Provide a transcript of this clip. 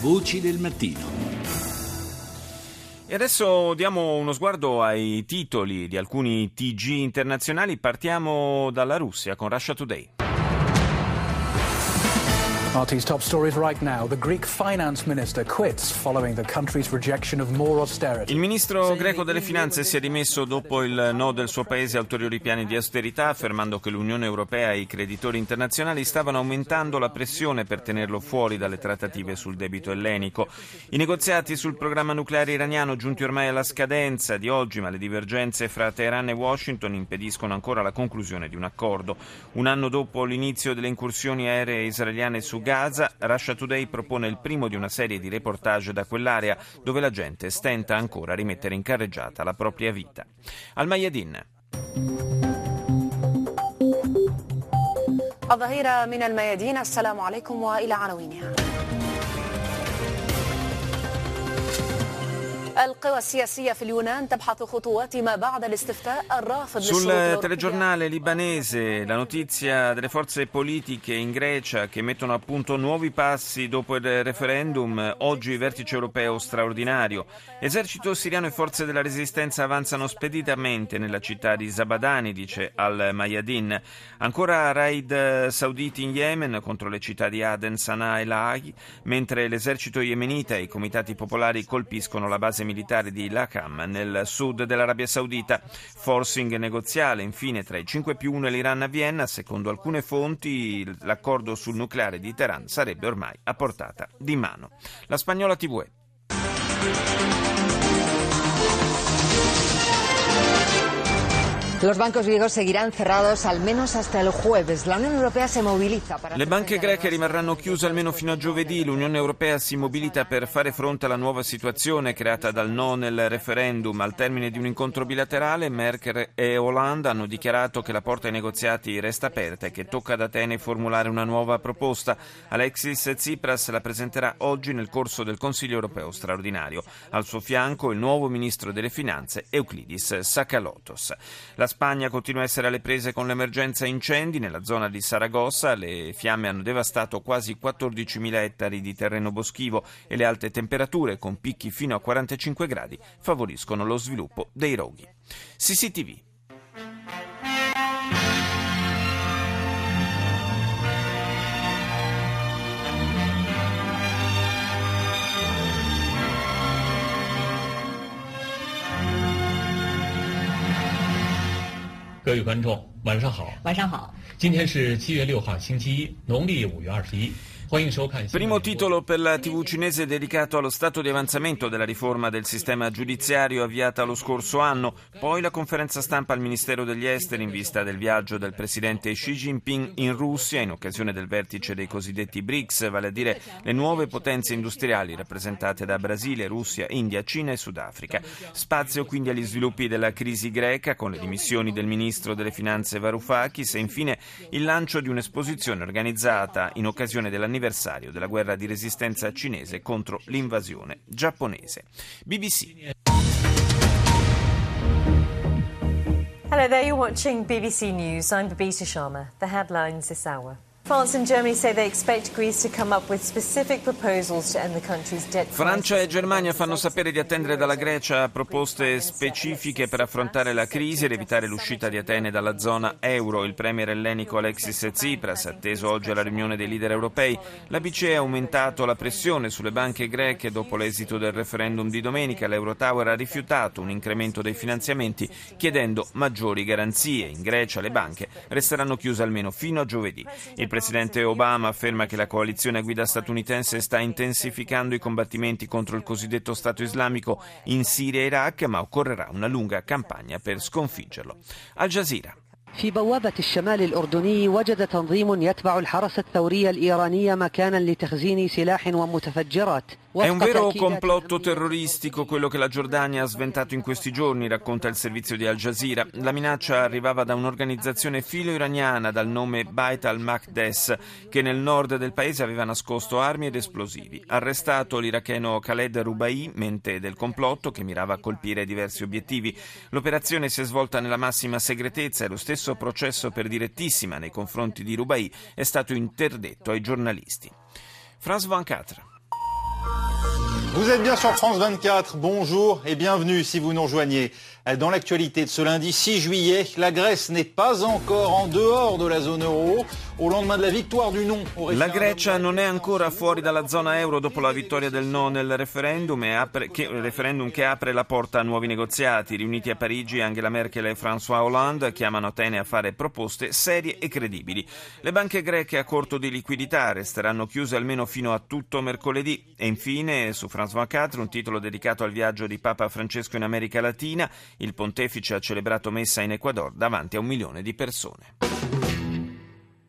Voci del mattino. E adesso diamo uno sguardo ai titoli di alcuni TG internazionali. Partiamo dalla Russia con Russia Today. RT's top stories right now. The Greek finance minister quits following the country's rejection of more austerity. Il ministro greco delle finanze si è dimesso dopo il no del suo paese a ulteriori piani di austerità, affermando che l'Unione Europea e i creditori internazionali stavano aumentando la pressione per tenerlo fuori dalle trattative sul debito ellenico. I negoziati sul programma nucleare iraniano, giunti ormai alla scadenza di oggi, ma le divergenze fra Teheran e Washington impediscono ancora la conclusione di un accordo. Un anno dopo l'inizio delle incursioni aeree israeliane su Gaza, Russia Today propone il primo di una serie di reportage da quell'area dove la gente stenta ancora a rimettere in carreggiata la propria vita. Al Mayadin. الظهيرة من الميادين السلام عليكم وإلى عناوينها Sul telegiornale libanese la notizia delle forze politiche in Grecia che mettono a punto nuovi passi dopo il referendum, oggi vertice europeo straordinario. Esercito siriano e forze della resistenza avanzano speditamente nella città di Zabadani, dice al-Mayadin. Ancora raid sauditi in Yemen contro le città di Aden, Sana'a e Lahai, mentre l'esercito yemenita e i comitati popolari colpiscono la base militare di Lakam nel sud dell'Arabia Saudita. Forcing negoziale infine tra i 5 più 1 e l'Iran a Vienna, secondo alcune fonti l'accordo sul nucleare di Teheran sarebbe ormai a portata di mano. La spagnola TV. Los bancos griegos seguirán cerrados al menos hasta el jueves. La Unión Europea se moviliza para Le banche greche rimarranno chiuse almeno fino a giovedì. L'Unione Europea si mobilita per fare fronte alla nuova situazione creata dal no nel referendum. Al termine di un incontro bilaterale, Merkel e Hollande hanno dichiarato che la porta ai negoziati resta aperta e che tocca ad Atene formulare una nuova proposta. Alexis Tsipras la presenterà oggi nel corso del Consiglio europeo straordinario. Al suo fianco il nuovo ministro delle finanze Euclidis Sakalotos. La Spagna continua a essere alle prese con l'emergenza incendi nella zona di Saragossa. Le fiamme hanno devastato quasi 14.000 ettari di terreno boschivo e le alte temperature, con picchi fino a 45 gradi, favoriscono lo sviluppo dei roghi. CCTV. 各位观众，晚上好。晚上好。今天是七月六号，星期一，农历五月二十一。Primo titolo per la TV cinese dedicato allo stato di avanzamento della riforma del sistema giudiziario avviata lo scorso anno, poi la conferenza stampa al Ministero degli Esteri in vista del viaggio del presidente Xi Jinping in Russia in occasione del vertice dei cosiddetti BRICS, vale a dire le nuove potenze industriali rappresentate da Brasile, Russia, India, Cina e Sudafrica. Spazio quindi agli sviluppi della crisi greca con le dimissioni del ministro delle Finanze Varoufakis e infine il lancio di un'esposizione organizzata in occasione dell'anniversario anniversario della guerra di resistenza cinese contro l'invasione giapponese. BBC. Hello there, you're watching BBC News. I'm Babita Sharma. The headlines this hour. Francia e Germania fanno sapere di attendere dalla Grecia proposte specifiche per affrontare la crisi ed evitare l'uscita di Atene dalla zona euro. Il premier ellenico Alexis Tsipras, atteso oggi alla riunione dei leader europei, la BCE ha aumentato la pressione sulle banche greche dopo l'esito del referendum di domenica. L'Eurotower ha rifiutato un incremento dei finanziamenti chiedendo maggiori garanzie. In Grecia le banche resteranno chiuse almeno fino a giovedì. Il presidente Obama afferma che la coalizione a guida statunitense sta intensificando i combattimenti contro il cosiddetto Stato islamico in Siria e Iraq, ma occorrerà una lunga campagna per sconfiggerlo. Al Jazeera. في بوابة الشمال الأردني وجد تنظيم يتبع الحرس الثوري الإيراني مكانا لتخزين سلاح ومتفجرات È un vero complotto terroristico quello che la Giordania ha sventato in questi giorni, racconta il servizio di Al Jazeera. La minaccia arrivava da un'organizzazione filo-iraniana dal nome Bait al-Maqdes, che nel nord del paese aveva nascosto armi ed esplosivi. Arrestato l'iracheno Khaled Rubai, mente del complotto che mirava a colpire diversi obiettivi. L'operazione si è svolta nella massima segretezza e lo stesso processo per direttissima nei confronti di Rubai è stato interdetto ai giornalisti. France 24. Vous êtes bien sur France 24, bonjour et bienvenue si vous nous rejoignez. Dans l'actualité de ce lundi 6 juillet, la Grèce n'est pas encore en dehors de la zone euro au lendemain de la victoire du non La Grecia non è ancora fuori dalla zona euro dopo la vittoria del no nel referendum, apre, che, referendum che apre la porta a nuovi negoziati. Riuniti a Parigi, Angela Merkel e François Hollande chiamano Atene a fare proposte serie e credibili. Le banche greche a corto di liquidità resteranno chiuse almeno fino a tutto mercoledì. E infine, su France 24, un titolo dedicato al viaggio di Papa Francesco in America Latina, il pontefice ha celebrato messa in Ecuador davanti a un milione di persone.